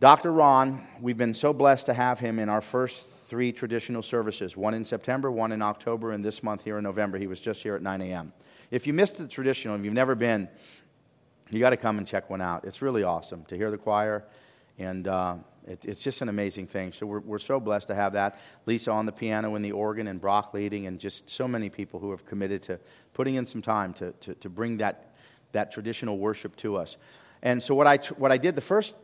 Dr. Ron, we've been so blessed to have him in our first three traditional services one in September, one in October, and this month here in November. He was just here at 9 a.m. If you missed the traditional, if you've never been, you got to come and check one out. It's really awesome to hear the choir, and uh, it, it's just an amazing thing. So we're, we're so blessed to have that. Lisa on the piano and the organ, and Brock leading, and just so many people who have committed to putting in some time to, to, to bring that, that traditional worship to us. And so what I, what I did the first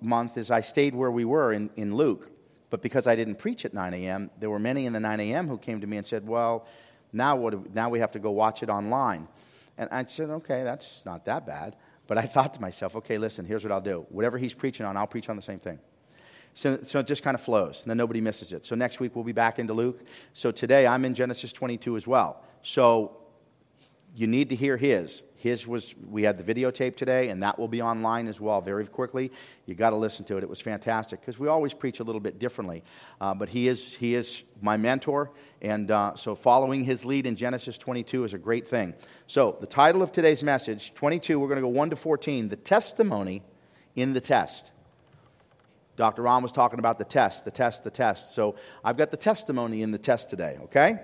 month is I stayed where we were in, in Luke. But because I didn't preach at 9 a.m., there were many in the 9 a.m. who came to me and said, Well, now, what now we have to go watch it online. And I said, Okay, that's not that bad. But I thought to myself, Okay, listen, here's what I'll do. Whatever he's preaching on, I'll preach on the same thing. So, so it just kind of flows, and then nobody misses it. So next week we'll be back into Luke. So today I'm in Genesis 22 as well. So you need to hear his. His was, we had the videotape today, and that will be online as well very quickly. You got to listen to it. It was fantastic because we always preach a little bit differently. Uh, but he is, he is my mentor, and uh, so following his lead in Genesis 22 is a great thing. So, the title of today's message 22, we're going to go 1 to 14, the testimony in the test. Dr. Ron was talking about the test, the test, the test. So, I've got the testimony in the test today, okay?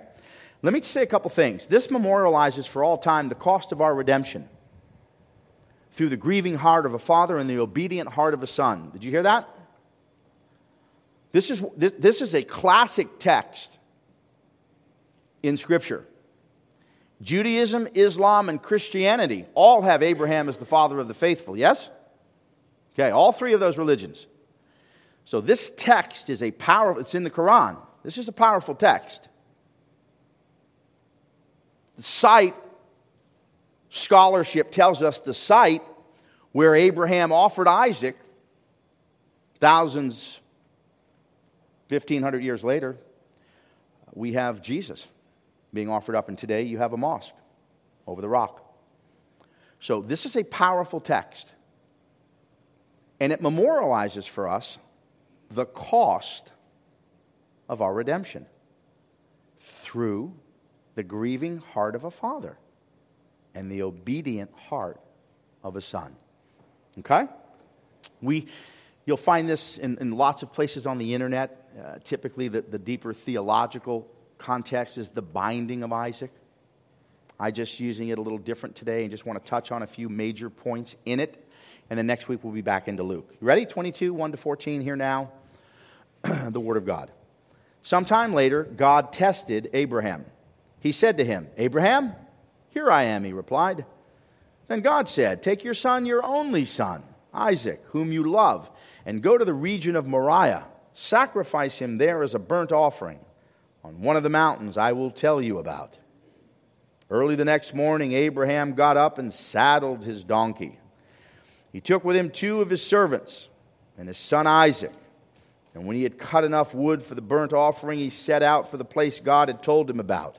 Let me say a couple things. This memorializes for all time the cost of our redemption through the grieving heart of a father and the obedient heart of a son. Did you hear that? This is, this, this is a classic text in Scripture. Judaism, Islam, and Christianity all have Abraham as the father of the faithful, yes? Okay, all three of those religions. So this text is a powerful, it's in the Quran. This is a powerful text site, scholarship tells us the site where Abraham offered Isaac thousands, 1500 years later, we have Jesus being offered up, and today you have a mosque over the rock. So, this is a powerful text, and it memorializes for us the cost of our redemption through the grieving heart of a father and the obedient heart of a son. Okay? We, you'll find this in, in lots of places on the internet. Uh, typically, the, the deeper theological context is the binding of Isaac. I just using it a little different today and just want to touch on a few major points in it. And then next week we'll be back into Luke. You ready? 22, 1 to 14 here now. the Word of God. Sometime later, God tested Abraham. He said to him, Abraham, here I am, he replied. Then God said, Take your son, your only son, Isaac, whom you love, and go to the region of Moriah. Sacrifice him there as a burnt offering on one of the mountains I will tell you about. Early the next morning, Abraham got up and saddled his donkey. He took with him two of his servants and his son Isaac. And when he had cut enough wood for the burnt offering, he set out for the place God had told him about.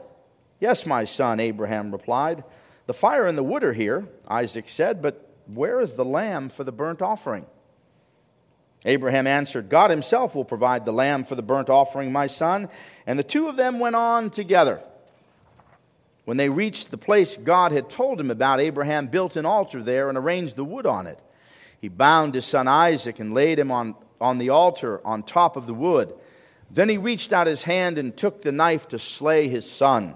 Yes, my son, Abraham replied. The fire and the wood are here, Isaac said, but where is the lamb for the burnt offering? Abraham answered, God himself will provide the lamb for the burnt offering, my son. And the two of them went on together. When they reached the place God had told him about, Abraham built an altar there and arranged the wood on it. He bound his son Isaac and laid him on, on the altar on top of the wood. Then he reached out his hand and took the knife to slay his son.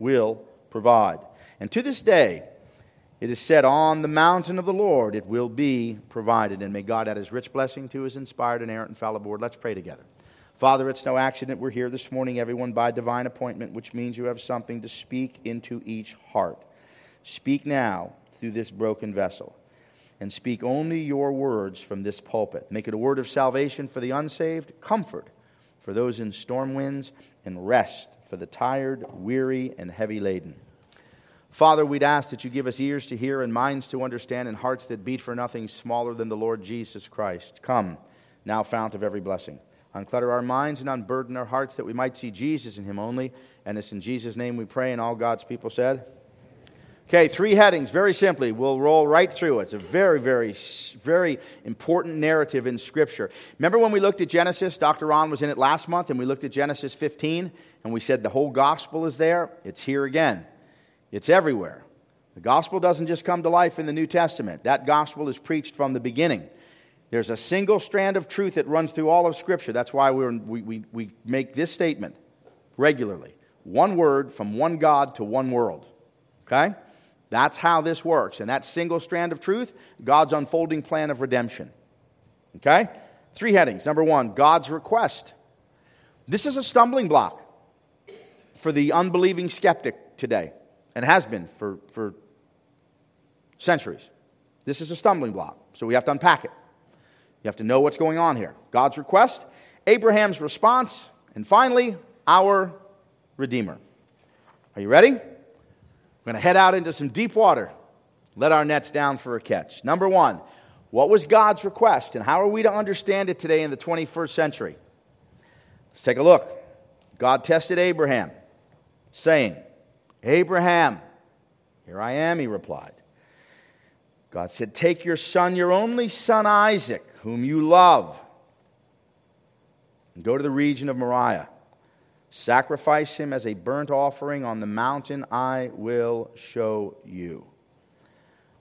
will provide. And to this day, It is said, On the mountain of the Lord it will be provided. And may God add his rich blessing to his inspired, inerrant, infallible word. Let's pray together. Father, it's no accident we're here this morning, everyone, by divine appointment, which means you have something to speak into each heart. Speak now through this broken vessel, and speak only your words from this pulpit. Make it a word of salvation for the unsaved, comfort for those in storm winds, and rest for the tired, weary, and heavy laden. Father, we'd ask that you give us ears to hear and minds to understand and hearts that beat for nothing smaller than the Lord Jesus Christ. Come, now, fount of every blessing. Unclutter our minds and unburden our hearts that we might see Jesus in Him only. And it's in Jesus' name we pray, and all God's people said. Okay, three headings, very simply. We'll roll right through it. It's a very, very, very important narrative in Scripture. Remember when we looked at Genesis? Dr. Ron was in it last month, and we looked at Genesis 15, and we said the whole gospel is there. It's here again, it's everywhere. The gospel doesn't just come to life in the New Testament, that gospel is preached from the beginning. There's a single strand of truth that runs through all of Scripture. That's why we we, we make this statement regularly one word from one God to one world. Okay? That's how this works. And that single strand of truth, God's unfolding plan of redemption. Okay? Three headings. Number one, God's request. This is a stumbling block for the unbelieving skeptic today, and has been for, for centuries. This is a stumbling block, so we have to unpack it. You have to know what's going on here. God's request, Abraham's response, and finally, our Redeemer. Are you ready? We're going to head out into some deep water, let our nets down for a catch. Number one, what was God's request, and how are we to understand it today in the 21st century? Let's take a look. God tested Abraham, saying, Abraham, here I am, he replied. God said, Take your son, your only son Isaac whom you love, and go to the region of Moriah. Sacrifice him as a burnt offering on the mountain I will show you.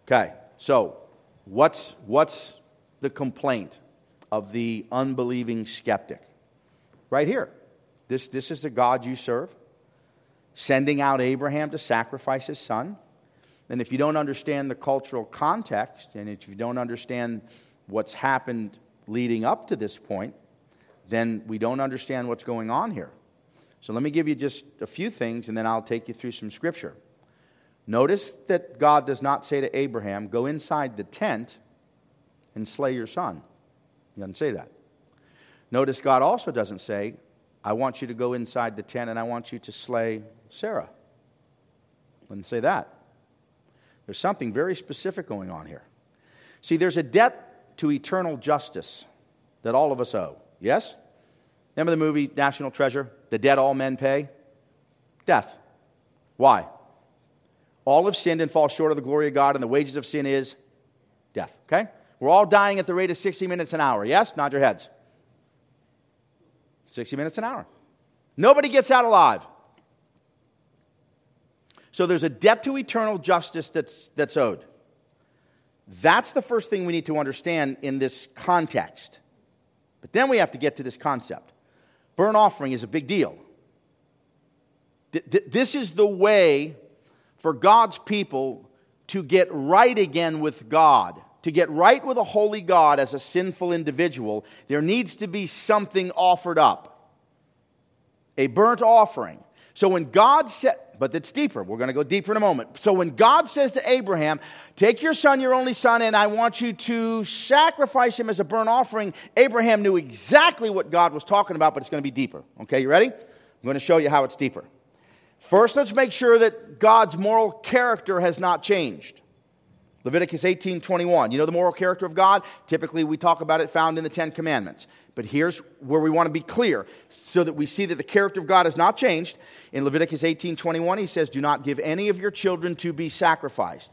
Okay, so what's, what's the complaint of the unbelieving skeptic? Right here. This, this is the God you serve, sending out Abraham to sacrifice his son. And if you don't understand the cultural context, and if you don't understand what's happened leading up to this point, then we don't understand what's going on here. So let me give you just a few things and then I'll take you through some scripture. Notice that God does not say to Abraham, Go inside the tent and slay your son. He doesn't say that. Notice God also doesn't say, I want you to go inside the tent and I want you to slay Sarah. Doesn't say that. There's something very specific going on here. See, there's a debt to eternal justice that all of us owe. Yes? Remember the movie National Treasure? The debt all men pay? Death. Why? All have sinned and fall short of the glory of God, and the wages of sin is death. Okay? We're all dying at the rate of 60 minutes an hour. Yes? Nod your heads. 60 minutes an hour. Nobody gets out alive. So there's a debt to eternal justice that's, that's owed. That's the first thing we need to understand in this context. But then we have to get to this concept. Burnt offering is a big deal. This is the way for God's people to get right again with God. To get right with a holy God as a sinful individual, there needs to be something offered up a burnt offering. So when God said, but it's deeper. We're going to go deeper in a moment. So when God says to Abraham, Take your son, your only son, and I want you to sacrifice him as a burnt offering, Abraham knew exactly what God was talking about, but it's going to be deeper. Okay, you ready? I'm going to show you how it's deeper. First, let's make sure that God's moral character has not changed. Leviticus 18 21. You know the moral character of God? Typically, we talk about it found in the Ten Commandments. But here's where we want to be clear so that we see that the character of God has not changed. In Leviticus 18 21, he says, Do not give any of your children to be sacrificed.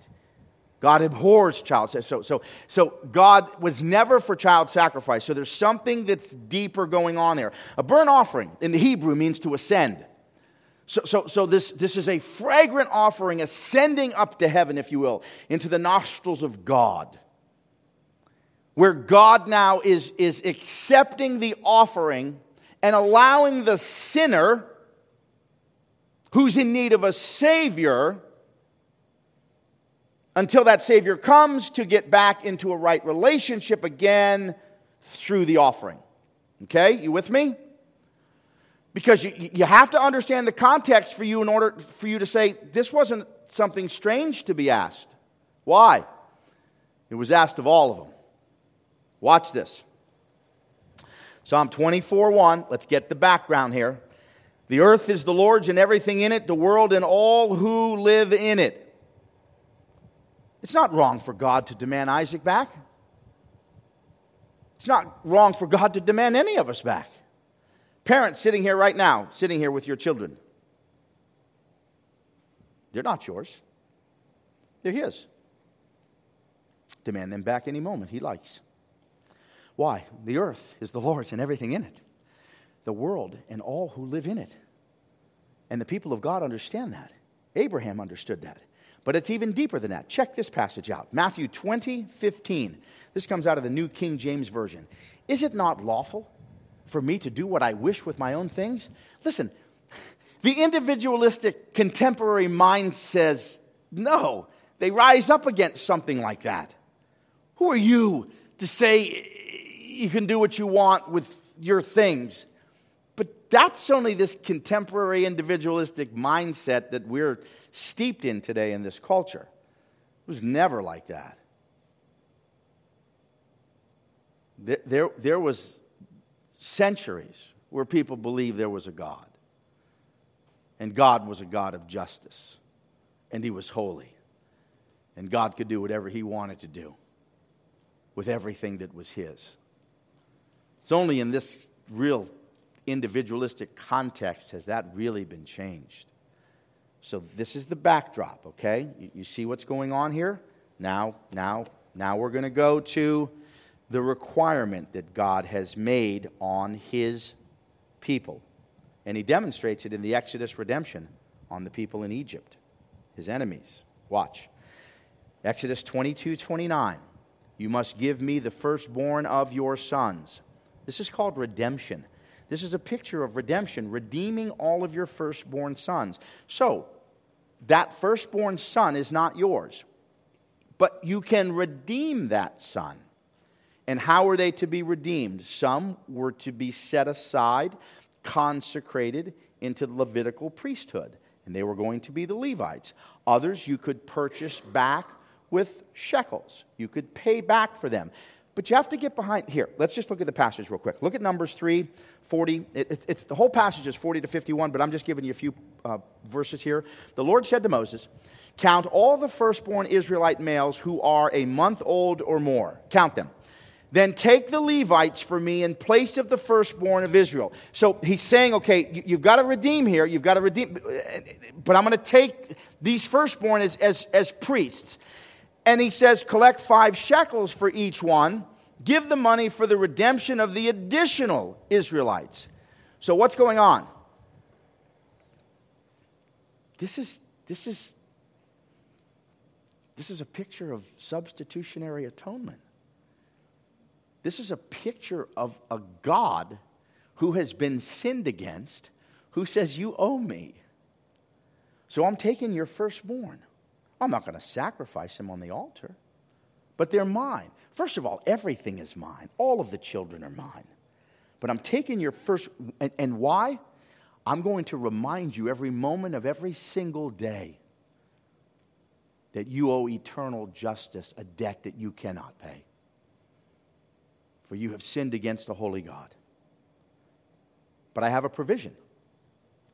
God abhors child sacrifice. So, so, so God was never for child sacrifice. So there's something that's deeper going on there. A burnt offering in the Hebrew means to ascend. So, so, so this, this is a fragrant offering ascending up to heaven, if you will, into the nostrils of God. Where God now is, is accepting the offering and allowing the sinner who's in need of a Savior, until that Savior comes to get back into a right relationship again through the offering. Okay, you with me? Because you, you have to understand the context for you in order for you to say, this wasn't something strange to be asked. Why? It was asked of all of them. Watch this. Psalm 24 1. Let's get the background here. The earth is the Lord's and everything in it, the world and all who live in it. It's not wrong for God to demand Isaac back. It's not wrong for God to demand any of us back. Parents sitting here right now, sitting here with your children, they're not yours, they're His. Demand them back any moment He likes. Why? The earth is the Lord's and everything in it, the world and all who live in it. And the people of God understand that. Abraham understood that. But it's even deeper than that. Check this passage out Matthew 20, 15. This comes out of the New King James Version. Is it not lawful for me to do what I wish with my own things? Listen, the individualistic contemporary mind says no. They rise up against something like that. Who are you to say you can do what you want with your things? But that's only this contemporary individualistic mindset that we're steeped in today in this culture. It was never like that. There, there, there was centuries where people believed there was a God. And God was a God of justice. And He was holy. And God could do whatever He wanted to do with everything that was His. It's only in this real individualistic context has that really been changed. So this is the backdrop, okay? You, see what's going on here? Now, now, now we're going to go to the requirement that God has made on his people. And he demonstrates it in the Exodus redemption on the people in Egypt, his enemies. Watch. Exodus 22 29. You must give me the firstborn of your sons. This is called redemption. This is a picture of redemption, redeeming all of your firstborn sons. So, that firstborn son is not yours, but you can redeem that son. And how were they to be redeemed? Some were to be set aside, consecrated into the Levitical priesthood, and they were going to be the Levites. Others you could purchase back with shekels, you could pay back for them. But you have to get behind here. Let's just look at the passage real quick. Look at Numbers 3, 40. It, it, it's, the whole passage is 40 to 51, but I'm just giving you a few uh, verses here. The Lord said to Moses, Count all the firstborn Israelite males who are a month old or more. Count them. Then take the Levites for me in place of the firstborn of Israel. So he's saying, okay, you, have got to redeem here. You've got to redeem, but I'm going to take these firstborn as, as, as priests. And he says, collect five shekels for each one. Give the money for the redemption of the additional Israelites. So what's going on? This is, this is, this is a picture of substitutionary atonement. This is a picture of a God who has been sinned against, who says, You owe me. So I'm taking your firstborn. I'm not going to sacrifice him on the altar, but they're mine. First of all, everything is mine, all of the children are mine. But I'm taking your first, and, and why? I'm going to remind you every moment of every single day that you owe eternal justice, a debt that you cannot pay for you have sinned against the holy God. But I have a provision.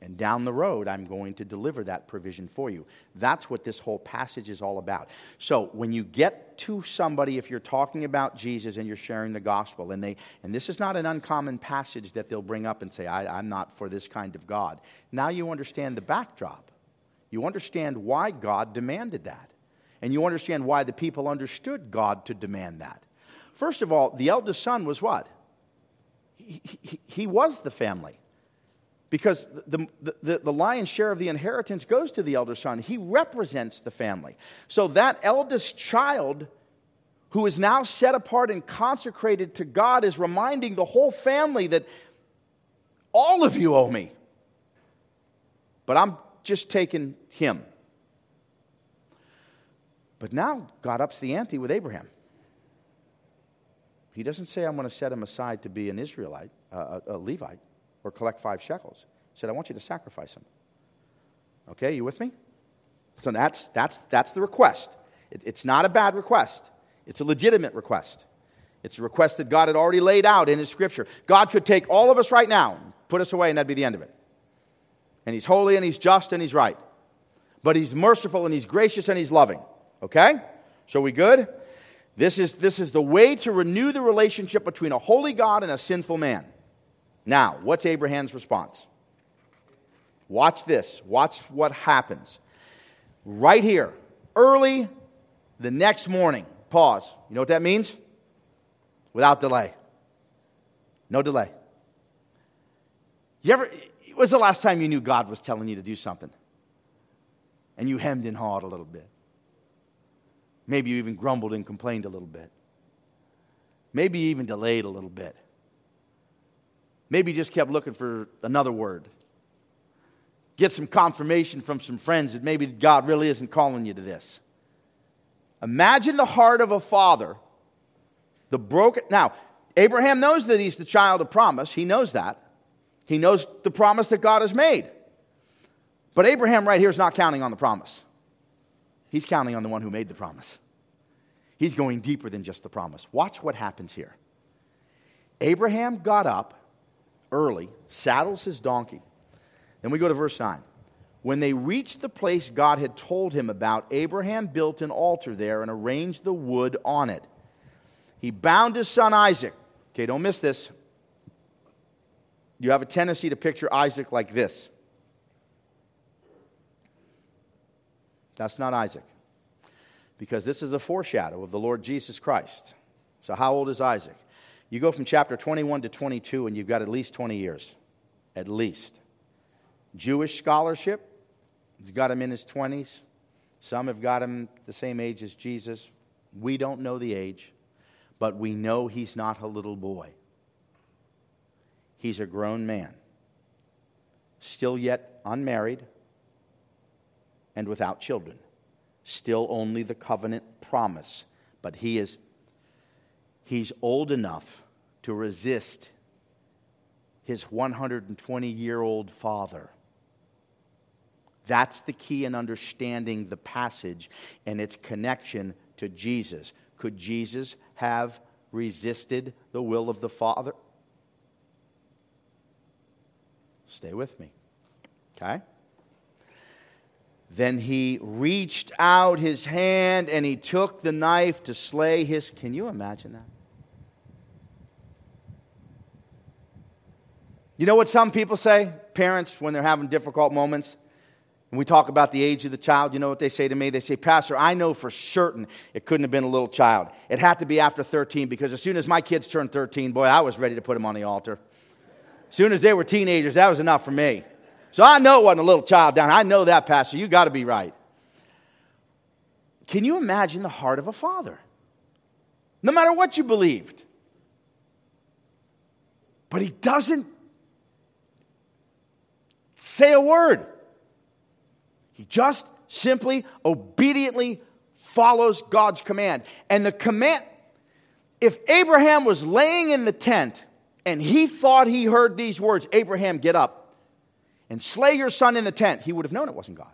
And down the road, I'm going to deliver that provision for you. That's what this whole passage is all about. So, when you get to somebody, if you're talking about Jesus and you're sharing the gospel, and, they, and this is not an uncommon passage that they'll bring up and say, I, I'm not for this kind of God. Now you understand the backdrop. You understand why God demanded that. And you understand why the people understood God to demand that. First of all, the eldest son was what? He, he, he was the family. Because the, the, the, lion's share of the inheritance goes to the elder son. He represents the family. So that eldest child who is now set apart and consecrated to God is reminding the whole family that all of you owe me. But I'm just taking him. But now God ups the ante with Abraham. He doesn't say, I'm going to set him aside to be an Israelite, uh, a, a Levite, or collect five shekels. He said, I want you to sacrifice him. Okay, you with me? So that's, that's, that's the request. It, it's not a bad request, it's a legitimate request. It's a request that God had already laid out in His Scripture. God could take all of us right now, put us away, and that'd be the end of it. And He's holy and He's just and He's right. But He's merciful and He's gracious and He's loving. Okay? So we good? This is, this is the way to renew the relationship between a holy God and a sinful man. Now, what's Abraham's response? Watch this. Watch what happens. Right here, early the next morning. Pause. You know what that means? Without delay. No delay. You ever, was the last time you knew God was telling you to do something? And you hemmed and hawed a little bit. Maybe you even grumbled and complained a little bit. Maybe you even delayed a little bit. Maybe you just kept looking for another word get some confirmation from some friends that maybe God really isn't calling you to this. Imagine the heart of a father, the broken. Now, Abraham knows that he's the child of promise. He knows that. He knows the promise that God has made. But Abraham, right here, is not counting on the promise. He's counting on the one who made the promise. He's going deeper than just the promise. Watch what happens here. Abraham got up early, saddles his donkey, then we go to verse 9. When they reached the place God had told him about, Abraham built an altar there and arranged the wood on it. He bound his son Isaac. Okay, don't miss this. You have a tendency to picture Isaac like this. That's not Isaac, because this is a foreshadow of the Lord Jesus Christ. So, how old is Isaac? You go from chapter 21 to 22, and you've got at least 20 years. At least. Jewish scholarship, he's got him in his 20s. Some have got him the same age as Jesus. We don't know the age, but we know he's not a little boy. He's a grown man, still yet unmarried and without children, still only the covenant promise, but he is he's old enough to resist his 120 year old father that's the key in understanding the passage and its connection to Jesus. Could Jesus have resisted the will of the Father? Stay with me. Okay? Then he reached out his hand and he took the knife to slay his. Can you imagine that? You know what some people say, parents, when they're having difficult moments? When we talk about the age of the child, you know what they say to me? They say, Pastor, I know for certain it couldn't have been a little child. It had to be after 13 because as soon as my kids turned 13, boy, I was ready to put them on the altar. As soon as they were teenagers, that was enough for me. So I know it wasn't a little child down. I know that, Pastor. You got to be right. Can you imagine the heart of a father? No matter what you believed. But he doesn't say a word. He just simply obediently follows God's command. And the command, if Abraham was laying in the tent and he thought he heard these words, Abraham, get up and slay your son in the tent, he would have known it wasn't God.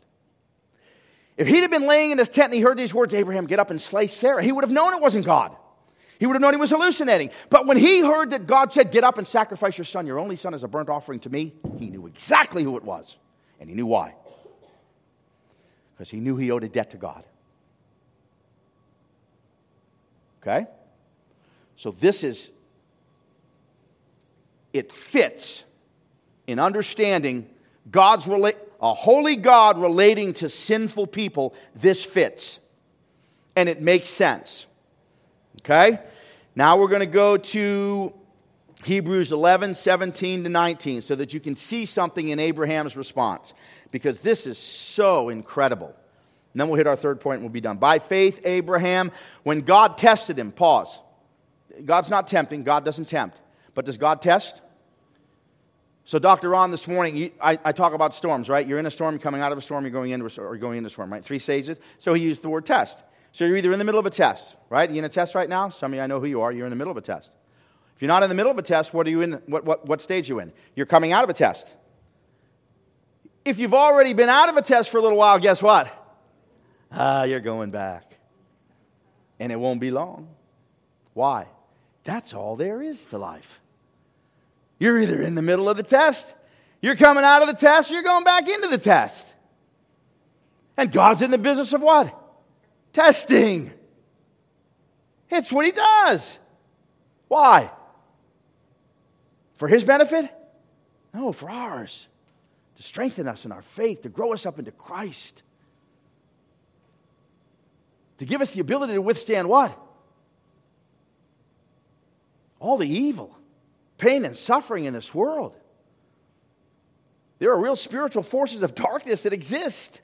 If he'd have been laying in his tent and he heard these words, Abraham, get up and slay Sarah, he would have known it wasn't God. He would have known he was hallucinating. But when he heard that God said, Get up and sacrifice your son, your only son, as a burnt offering to me, he knew exactly who it was. And he knew why because he knew he owed a debt to God. Okay? So this is, it fits in understanding God's rela- a holy God relating to sinful people. This fits. And it makes sense. Okay? Now we're going to go to Hebrews 11, 17 to 19, so that you can see something in Abraham's response because this is so incredible. And then we'll hit our third point and we'll be done. By faith, Abraham, when God tested him, pause. God's not tempting, God doesn't tempt. But does God test? So, Dr. Ron, this morning, you, I, I, talk about storms, right? You're in a storm, coming out of a storm, you're going into a, or going into a storm, right? Three stages. So he used the word test. So you're either in the middle of a test, right? You're in a test right now? Some of you, I know who you are. You're in the middle of a test. If you're not in the middle of a test, what are you in? What, what, what stage are you in? You're coming out of a test. If you've already been out of a test for a little while, guess what? Ah, you're going back. And it won't be long. Why? That's all there is to life. You're either in the middle of the test, you're coming out of the test, or you're going back into the test. And God's in the business of what? Testing. It's what He does. Why? For His benefit? No, for ours. To strengthen us in our faith, to grow us up into Christ. To give us the ability to withstand what? All the evil, pain, and suffering in this world. There are real spiritual forces of darkness that exist.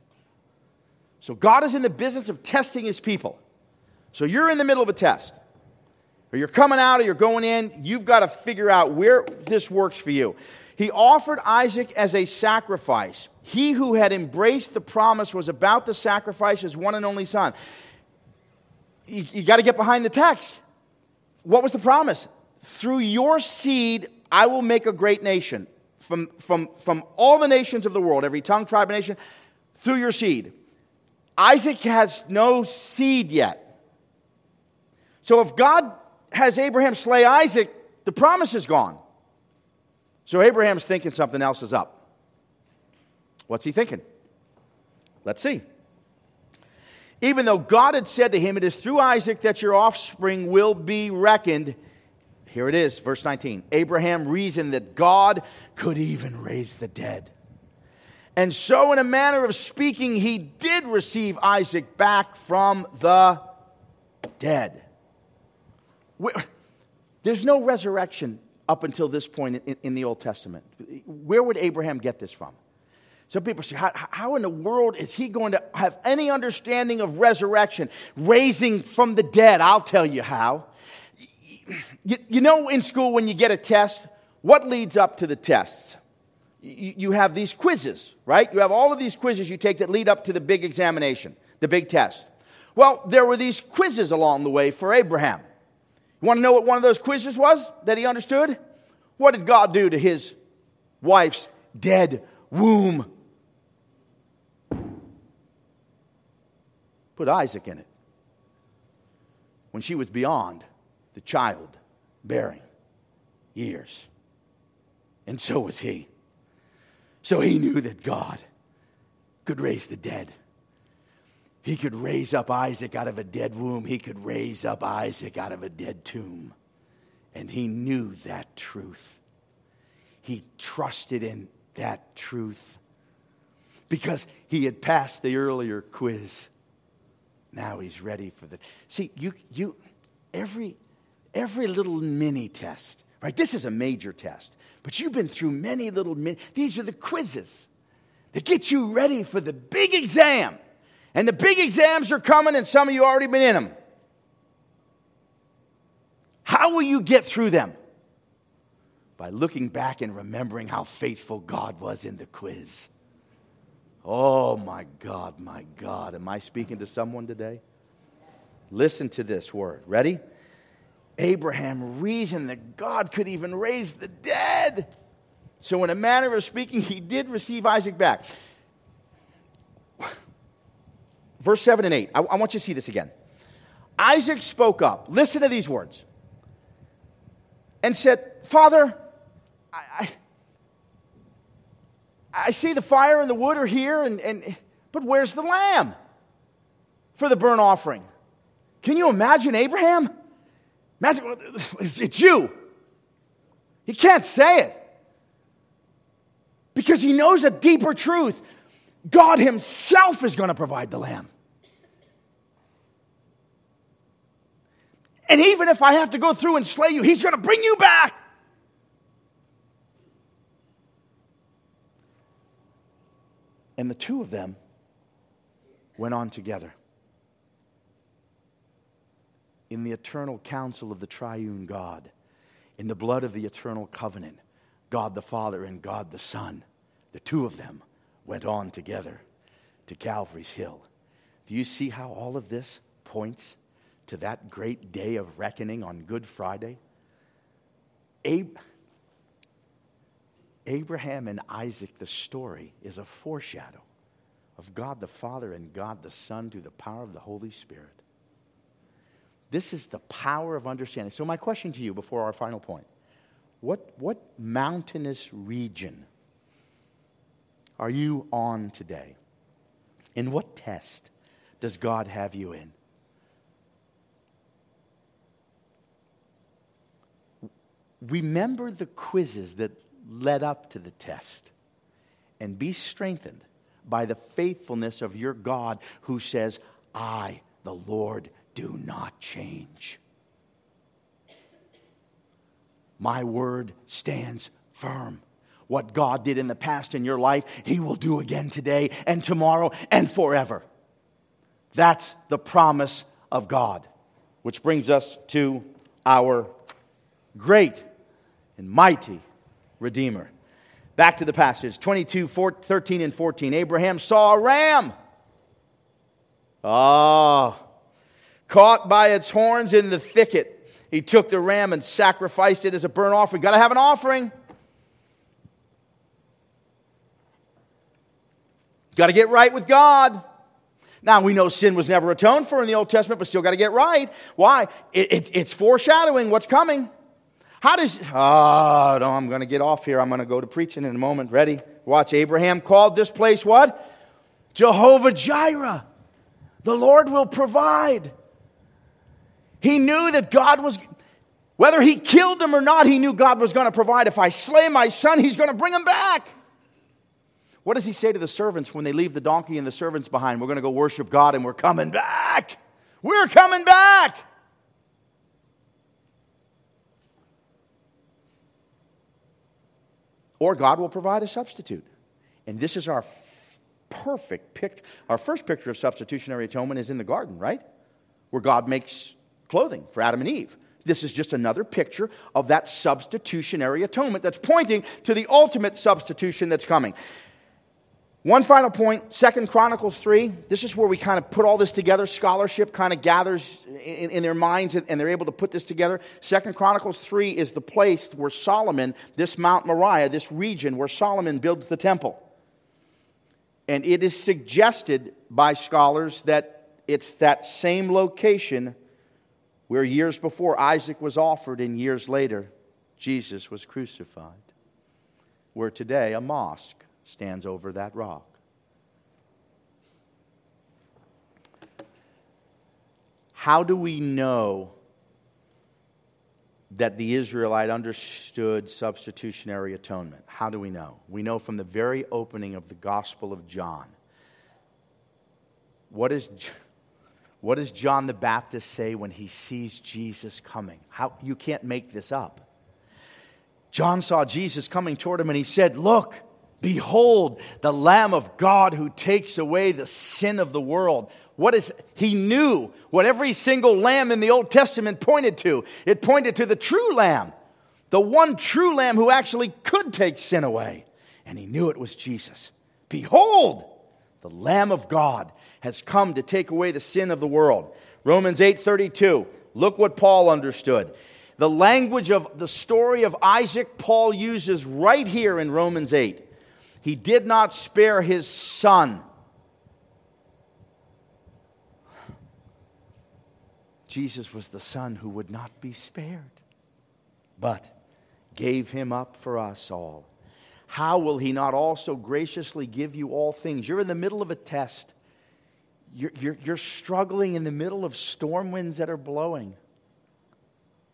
So God is in the business of testing his people. So you're in the middle of a test, or you're coming out, or you're going in. You've got to figure out where this works for you. He offered Isaac as a sacrifice. He who had embraced the promise was about to sacrifice his one and only son. You, you got to get behind the text. What was the promise? Through your seed, I will make a great nation. From, from, from all the nations of the world, every tongue, tribe, and nation, through your seed. Isaac has no seed yet. So if God has Abraham slay Isaac, the promise is gone. So Abraham's thinking something else is up. What's he thinking? Let's see. Even though God had said to him, It is through Isaac that your offspring will be reckoned. Here it is, verse 19. Abraham reasoned that God could even raise the dead. And so, in a manner of speaking, he did receive Isaac back from the dead. There's no resurrection up until this point in, in, the Old Testament. Where would Abraham get this from? Some people say, how, how, in the world is he going to have any understanding of resurrection, raising from the dead? I'll tell you how. You, you know, in school, when you get a test, what leads up to the tests? you have these quizzes, right? You have all of these quizzes you take that lead up to the big examination, the big test. Well, there were these quizzes along the way for Abraham. You want to know what one of those quizzes was that he understood? What did God do to his wife's dead womb? Put Isaac in it when she was beyond the child bearing years. And so was he. So he knew that God could raise the dead. He could raise up Isaac out of a dead womb. He could raise up Isaac out of a dead tomb. And he knew that truth. He trusted in that truth because he had passed the earlier quiz. Now he's ready for the. See, you, you, every, every little mini test, right? This is a major test. But you've been through many little, mini. these are the quizzes that get you ready for the big exam. And the big exams are coming, and some of you already been in them. How will you get through them? By looking back and remembering how faithful God was in the quiz. Oh my God, my God. Am I speaking to someone today? Listen to this word. Ready? Abraham reasoned that God could even raise the dead. So, in a manner of speaking, he did receive Isaac back. Verse 7 and 8. I, I want you to see this again. Isaac spoke up. Listen to these words. And said, Father, I, I, I see the fire and the wood are here, and, and, but where's the lamb for the burnt offering? Can you imagine Abraham? It's you. He can't say it because he knows a deeper truth. God Himself is going to provide the lamb. And even if I have to go through and slay you, He's going to bring you back. And the two of them went on together in the eternal counsel of the triune God, in the blood of the eternal covenant, God the Father and God the Son, the two of them went on together to Calvary's Hill. Do you see how all of this points to that great day of reckoning on Good Friday? Ab- Abraham and Isaac, the story, is a foreshadow of God the Father and God the Son through the power of the Holy Spirit. This is the power of understanding. So, my question to you before our final point what, what mountainous region are you on today? In what test does God have you in? Remember the quizzes that led up to the test and be strengthened by the faithfulness of your God who says, I, the Lord, do not change. My word stands firm. What God did in the past in your life, He will do again today and tomorrow and forever. That's the promise of God. Which brings us to our great and mighty Redeemer. Back to the passage 22, 13, and 14. Abraham saw a ram. Ah, caught by its horns in the thicket. He took the ram and sacrificed it as a burnt offering. Got to have an offering. Got to get right with God. Now, we know sin was never atoned for in the Old Testament, but still got to get right. Why? It, it, it's foreshadowing what's coming. How does, oh, no, I'm going to get off here. I'm going to go to preaching in a moment. Ready? Watch. Abraham called this place what? Jehovah Jireh. The Lord will provide. He knew that God was, whether he killed him or not, he knew God was going to provide. If I slay my son, he's going to bring him back. What does he say to the servants when they leave the donkey and the servants behind? We're going to go worship God and we're coming back. We're coming back. or God will provide a substitute. And this is our perfect picture. Our first picture of substitutionary atonement is in the garden, right? Where God makes clothing for Adam and Eve. This is just another picture of that substitutionary atonement that's pointing to the ultimate substitution that's coming. One final point, Second Chronicles 3. This is where we kind of put all this together. Scholarship kind of gathers in, in, their minds and they're able to put this together. Second Chronicles 3 is the place where Solomon, this Mount Moriah, this region where Solomon builds the temple. And it is suggested by scholars that it's that same location where years before Isaac was offered and years later Jesus was crucified. Where today a mosque stands over that rock. How do we know that the Israelite understood substitutionary atonement? How do we know? We know from the very opening of the Gospel of John. What, is, what does John the Baptist say when he sees Jesus coming? How, you can't make this up. John saw Jesus coming toward him and he said, Look, Behold, the Lamb of God who takes away the sin of the world. What is he knew what every single lamb in the Old Testament pointed to? It pointed to the true lamb, the one true lamb who actually could take sin away. And he knew it was Jesus. Behold, the Lamb of God has come to take away the sin of the world. Romans 8:32. Look what Paul understood. The language of the story of Isaac Paul uses right here in Romans 8. He did not spare his son. Jesus was the son who would not be spared, but gave him up for us all. How will he not also graciously give you all things? You're in the middle of a test. You're, you're, you're, struggling in the middle of storm winds that are blowing.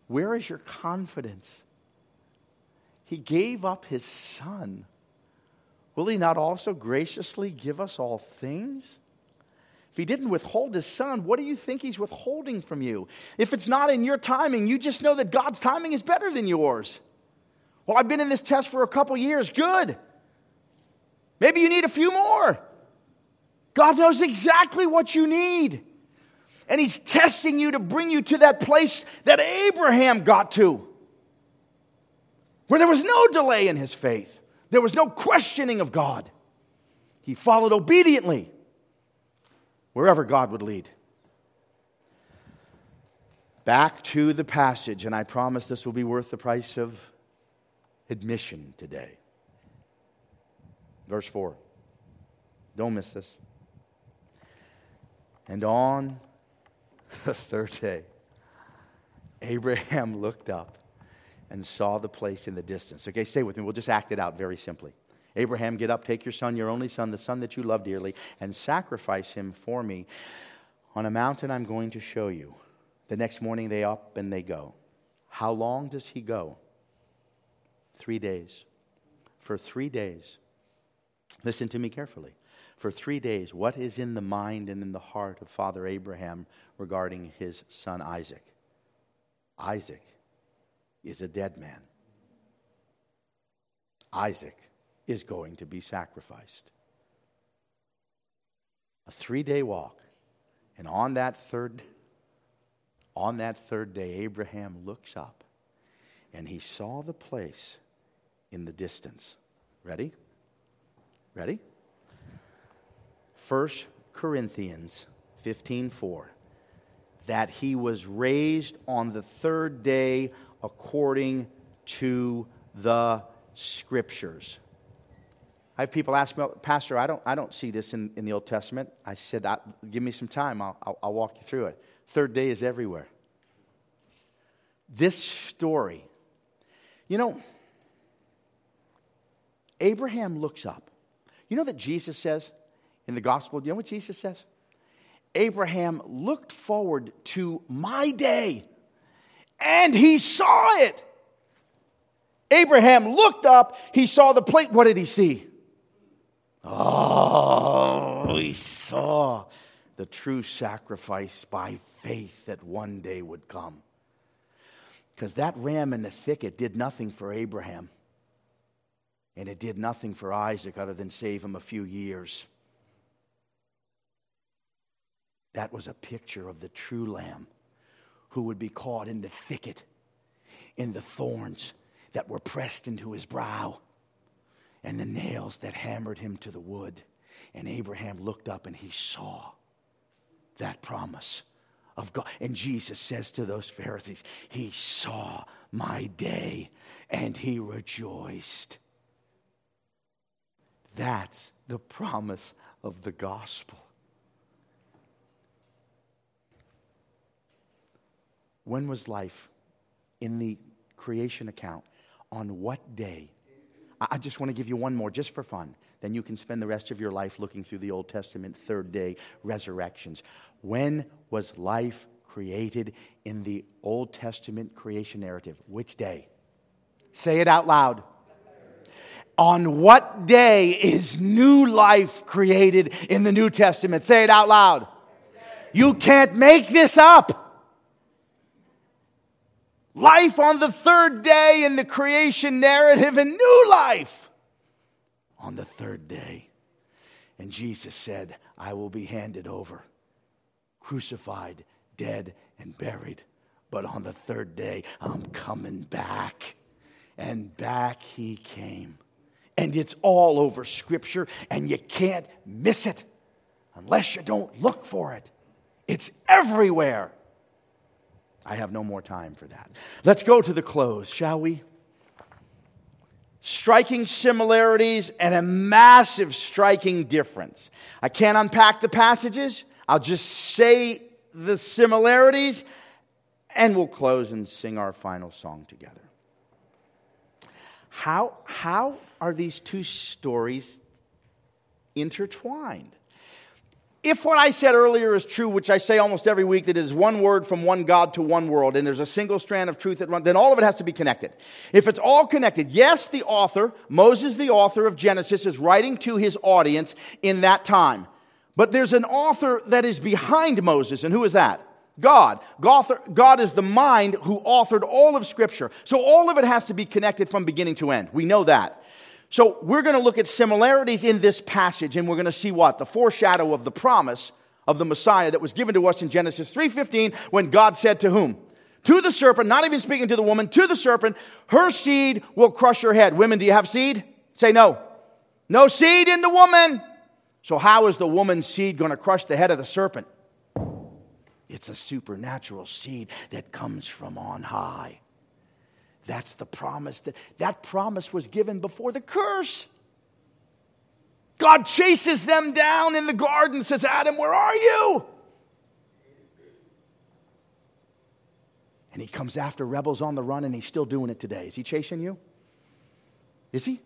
Where is your confidence? He gave up his son will he not also graciously give us all things? If he didn't withhold his son, what do you think he's withholding from you? If it's not in your timing, you just know that God's timing is better than yours. Well, I've been in this test for a couple years. Good. Maybe you need a few more. God knows exactly what you need. And he's testing you to bring you to that place that Abraham got to, where there was no delay in his faith. There was no questioning of God. He followed obediently wherever God would lead. Back to the passage, and I promise this will be worth the price of admission today. Verse 4. Don't miss this. And on the third day, Abraham looked up and saw the place in the distance. Okay, stay with me. We'll just act it out very simply. Abraham, get up, take your son, your only son, the son that you love dearly, and sacrifice him for me on a mountain I'm going to show you. The next morning they up and they go. How long does he go? Three days. For three days. Listen to me carefully. For three days, what is in the mind and in the heart of Father Abraham regarding his son Isaac? Isaac is a dead man. Isaac is going to be sacrificed. A three day walk. And on that third on that third day, Abraham looks up and he saw the place in the distance. Ready? Ready? 1 Corinthians 15:4 that he was raised on the third day according to the scriptures. I have people ask me, Pastor, I don't, I don't see this in, in the Old Testament. I said, Give me some time, I'll, I'll, I'll walk you through it. Third day is everywhere. This story, you know, Abraham looks up. You know that Jesus says in the gospel, do you know what Jesus says? Abraham looked forward to my day and he saw it. Abraham looked up, he saw the plate. What did he see? Oh, he saw the true sacrifice by faith that one day would come. Because that ram in the thicket did nothing for Abraham. And it did nothing for Isaac other than save him a few years. That was a picture of the true lamb who would be caught in the thicket, in the thorns that were pressed into his brow, and the nails that hammered him to the wood. And Abraham looked up and he saw that promise of God. And Jesus says to those Pharisees, He saw my day and he rejoiced. That's the promise of the gospel. When was life in the creation account? On what day? I just want to give you one more just for fun. Then you can spend the rest of your life looking through the Old Testament third day resurrections. When was life created in the Old Testament creation narrative? Which day? Say it out loud. On what day is new life created in the New Testament? Say it out loud. You can't make this up. Life on the third day in the creation narrative and new life on the third day. And Jesus said, I will be handed over, crucified, dead, and buried. But on the third day, I'm coming back. And back he came. And it's all over Scripture, and you can't miss it unless you don't look for it. It's everywhere. I have no more time for that. Let's go to the close, shall we? Striking similarities and a massive striking difference. I can't unpack the passages. I'll just say the similarities and we'll close and sing our final song together. How, how are these two stories intertwined? If what I said earlier is true, which I say almost every week, that it is one word from one God to one world, and there's a single strand of truth that runs, then all of it has to be connected. If it's all connected, yes, the author, Moses, the author of Genesis, is writing to his audience in that time. But there's an author that is behind Moses, and who is that? God. God is the mind who authored all of Scripture. So all of it has to be connected from beginning to end. We know that. So we're going to look at similarities in this passage and we're going to see what? The foreshadow of the promise of the Messiah that was given to us in Genesis 3:15 when God said to whom? To the serpent, not even speaking to the woman, to the serpent, her seed will crush her head. Women, do you have seed? Say no. No seed in the woman. So how is the woman's seed going to crush the head of the serpent? It's a supernatural seed that comes from on high. That's the promise that that promise was given before the curse. God chases them down in the garden, says, Adam, where are you? And he comes after rebels on the run, and he's still doing it today. Is he chasing you? Is he?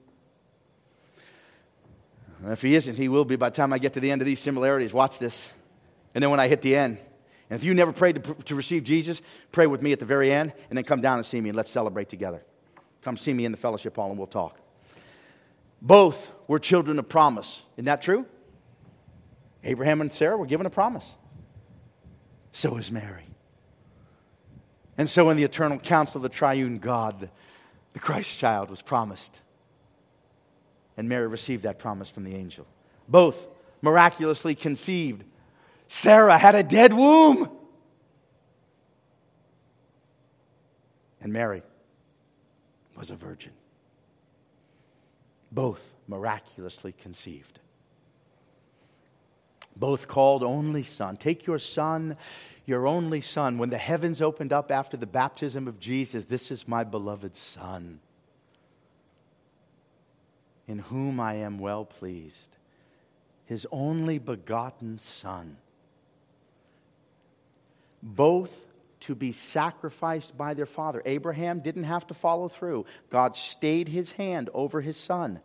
If he isn't, he will be by the time I get to the end of these similarities. Watch this. And then when I hit the end, and if you never prayed to, to receive Jesus, pray with me at the very end, and then come down and see me, and let's celebrate together. Come see me in the fellowship hall, and we'll talk. Both were children of promise. Isn't that true? Abraham and Sarah were given a promise. So is Mary. And so, in the eternal counsel of the triune God, the Christ child was promised. And Mary received that promise from the angel. Both miraculously conceived. Sarah had a dead womb. And Mary was a virgin. Both miraculously conceived. Both called only son. Take your son, your only son. When the heavens opened up after the baptism of Jesus, this is my beloved son, in whom I am well pleased. His only begotten son. Both to be sacrificed by their father. Abraham didn't have to follow through, God stayed his hand over his son.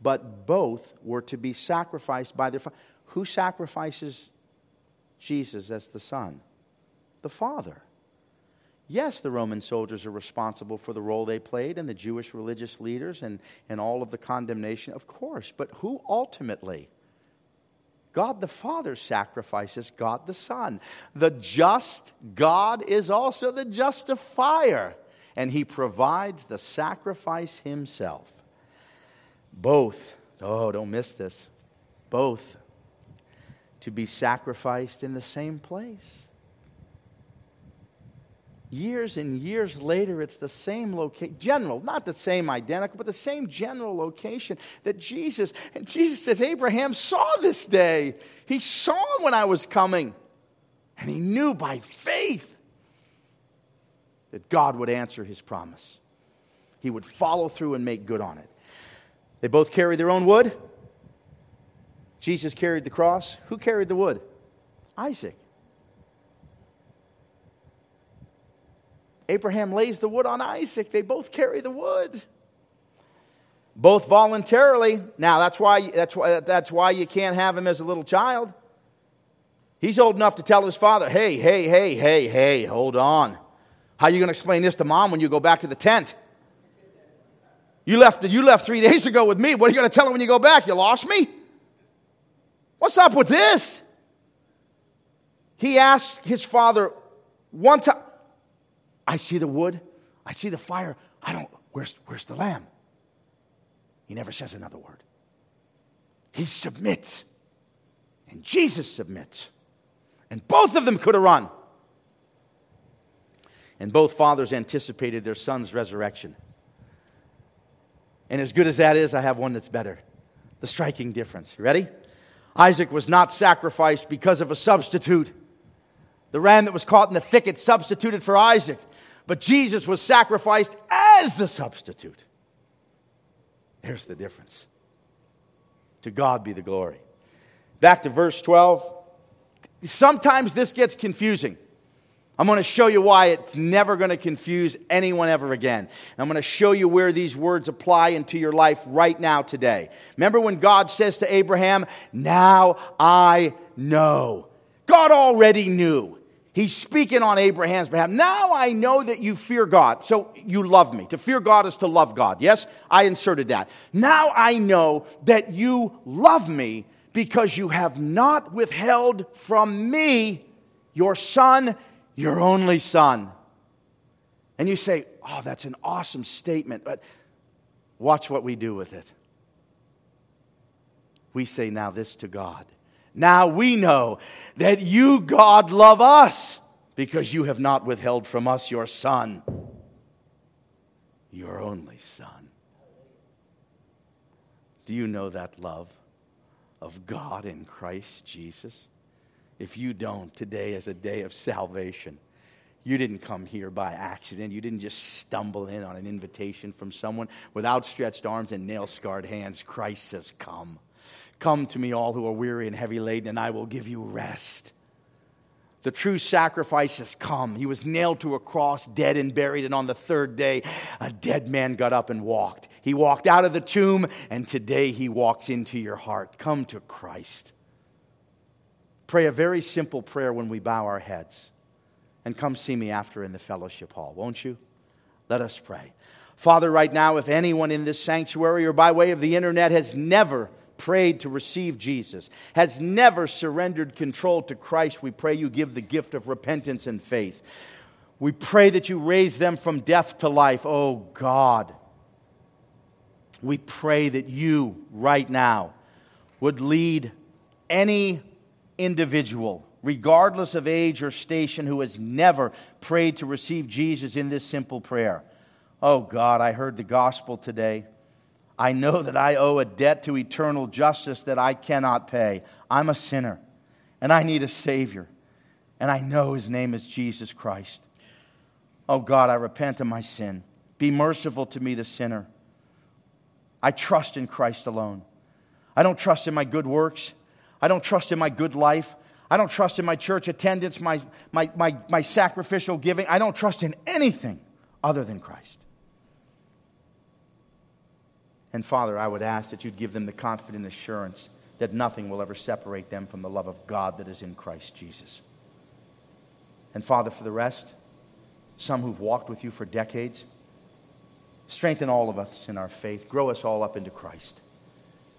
But both were to be sacrificed by their father. Who sacrifices Jesus as the son? the Father. Yes, the Roman soldiers are responsible for the role they played and the Jewish religious leaders and, and all of the condemnation, of course. But who ultimately? God the Father sacrifices God the Son. The just God is also the justifier, and He provides the sacrifice Himself. Both, oh, don't miss this, both to be sacrificed in the same place years and years later, it's the same location, general, not the same identical, but the same general location that Jesus, and Jesus says, Abraham saw this day. He saw when I was coming. And he knew by faith that God would answer his promise. He would follow through and make good on it. They both carried their own wood. Jesus carried the cross. Who carried the wood? Isaac. Abraham lays the wood on Isaac. They both carry the wood. Both voluntarily. Now, that's why, that's, why, that's why you can't have him as a little child. He's old enough to tell his father, hey, hey, hey, hey, hey, hold on. How are you going to explain this to mom when you go back to the tent? You left, you left three days ago with me. What are you going to tell her when you go back? You lost me? What's up with this? He asked his father one time, I see the wood, I see the fire. I don't, where's, where's the lamb? He never says another word. He submits. And Jesus submits. And both of them could have run. And both fathers anticipated their son's resurrection. And as good as that is, I have one that's better. The striking difference. Ready? Isaac was not sacrificed because of a substitute. The ram that was caught in the thicket substituted for Isaac but Jesus was sacrificed as the substitute. There's the difference. To God be the glory. Back to verse 12. Sometimes this gets confusing. I'm going to show you why it's never going to confuse anyone ever again. I'm going to show you where these words apply into your life right now today. Remember when God says to Abraham, Now I know. God already knew. He's speaking on Abraham's behalf. Now I know that you fear God. So you love me. To fear God is to love God. Yes, I inserted that. Now I know that you love me because you have not withheld from me your son, your only son. And you say, oh, that's an awesome statement, but watch what we do with it. We say now this to God now we know that you, God, love us because you have not withheld from us your Son, your only Son. Do you know that love of God in Christ Jesus? if you don't, today is a day of salvation. You didn't come here by accident. You didn't just stumble in on an invitation from someone with outstretched arms and nail scarred hands. Christ says, Come. Come to me, all who are weary and heavy laden, and I will give you rest. The true sacrifice has come. He was nailed to a cross, dead and buried, and on the third day, a dead man got up and walked. He walked out of the tomb, and today he walks into your heart. Come to Christ. Pray a very simple prayer when we bow our heads. And come see me after in the fellowship hall, won't you? Let us pray. Father, right now, if anyone in this sanctuary or by way of the internet has never prayed to receive Jesus, has never surrendered control to Christ, we pray you give the gift of repentance and faith. We pray that you raise them from death to life. Oh God, we pray that you right now would lead any individual, regardless of age or station, who has never prayed to receive Jesus in this simple prayer. Oh God, I heard the gospel today. I know that I owe a debt to eternal justice that I cannot pay. I'm a sinner and I need a Savior. And I know His name is Jesus Christ. Oh God, I repent of my sin. Be merciful to me, the sinner. I trust in Christ alone. I don't trust in my good works. I don't trust in my good life. I don't trust in my church attendance, my, my, my, my sacrificial giving. I don't trust in anything other than Christ. And Father, I would ask that you'd give them the confident assurance that nothing will ever separate them from the love of God that is in Christ Jesus. And Father, for the rest, some who've walked with you for decades, strengthen all of us in our faith, grow us all up into Christ,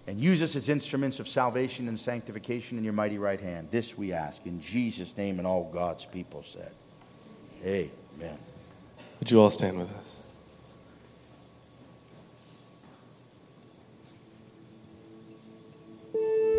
and use us as instruments of salvation and sanctification in your mighty right hand. This we ask in Jesus' name, and all God's people said. Amen. Would you all stand with us?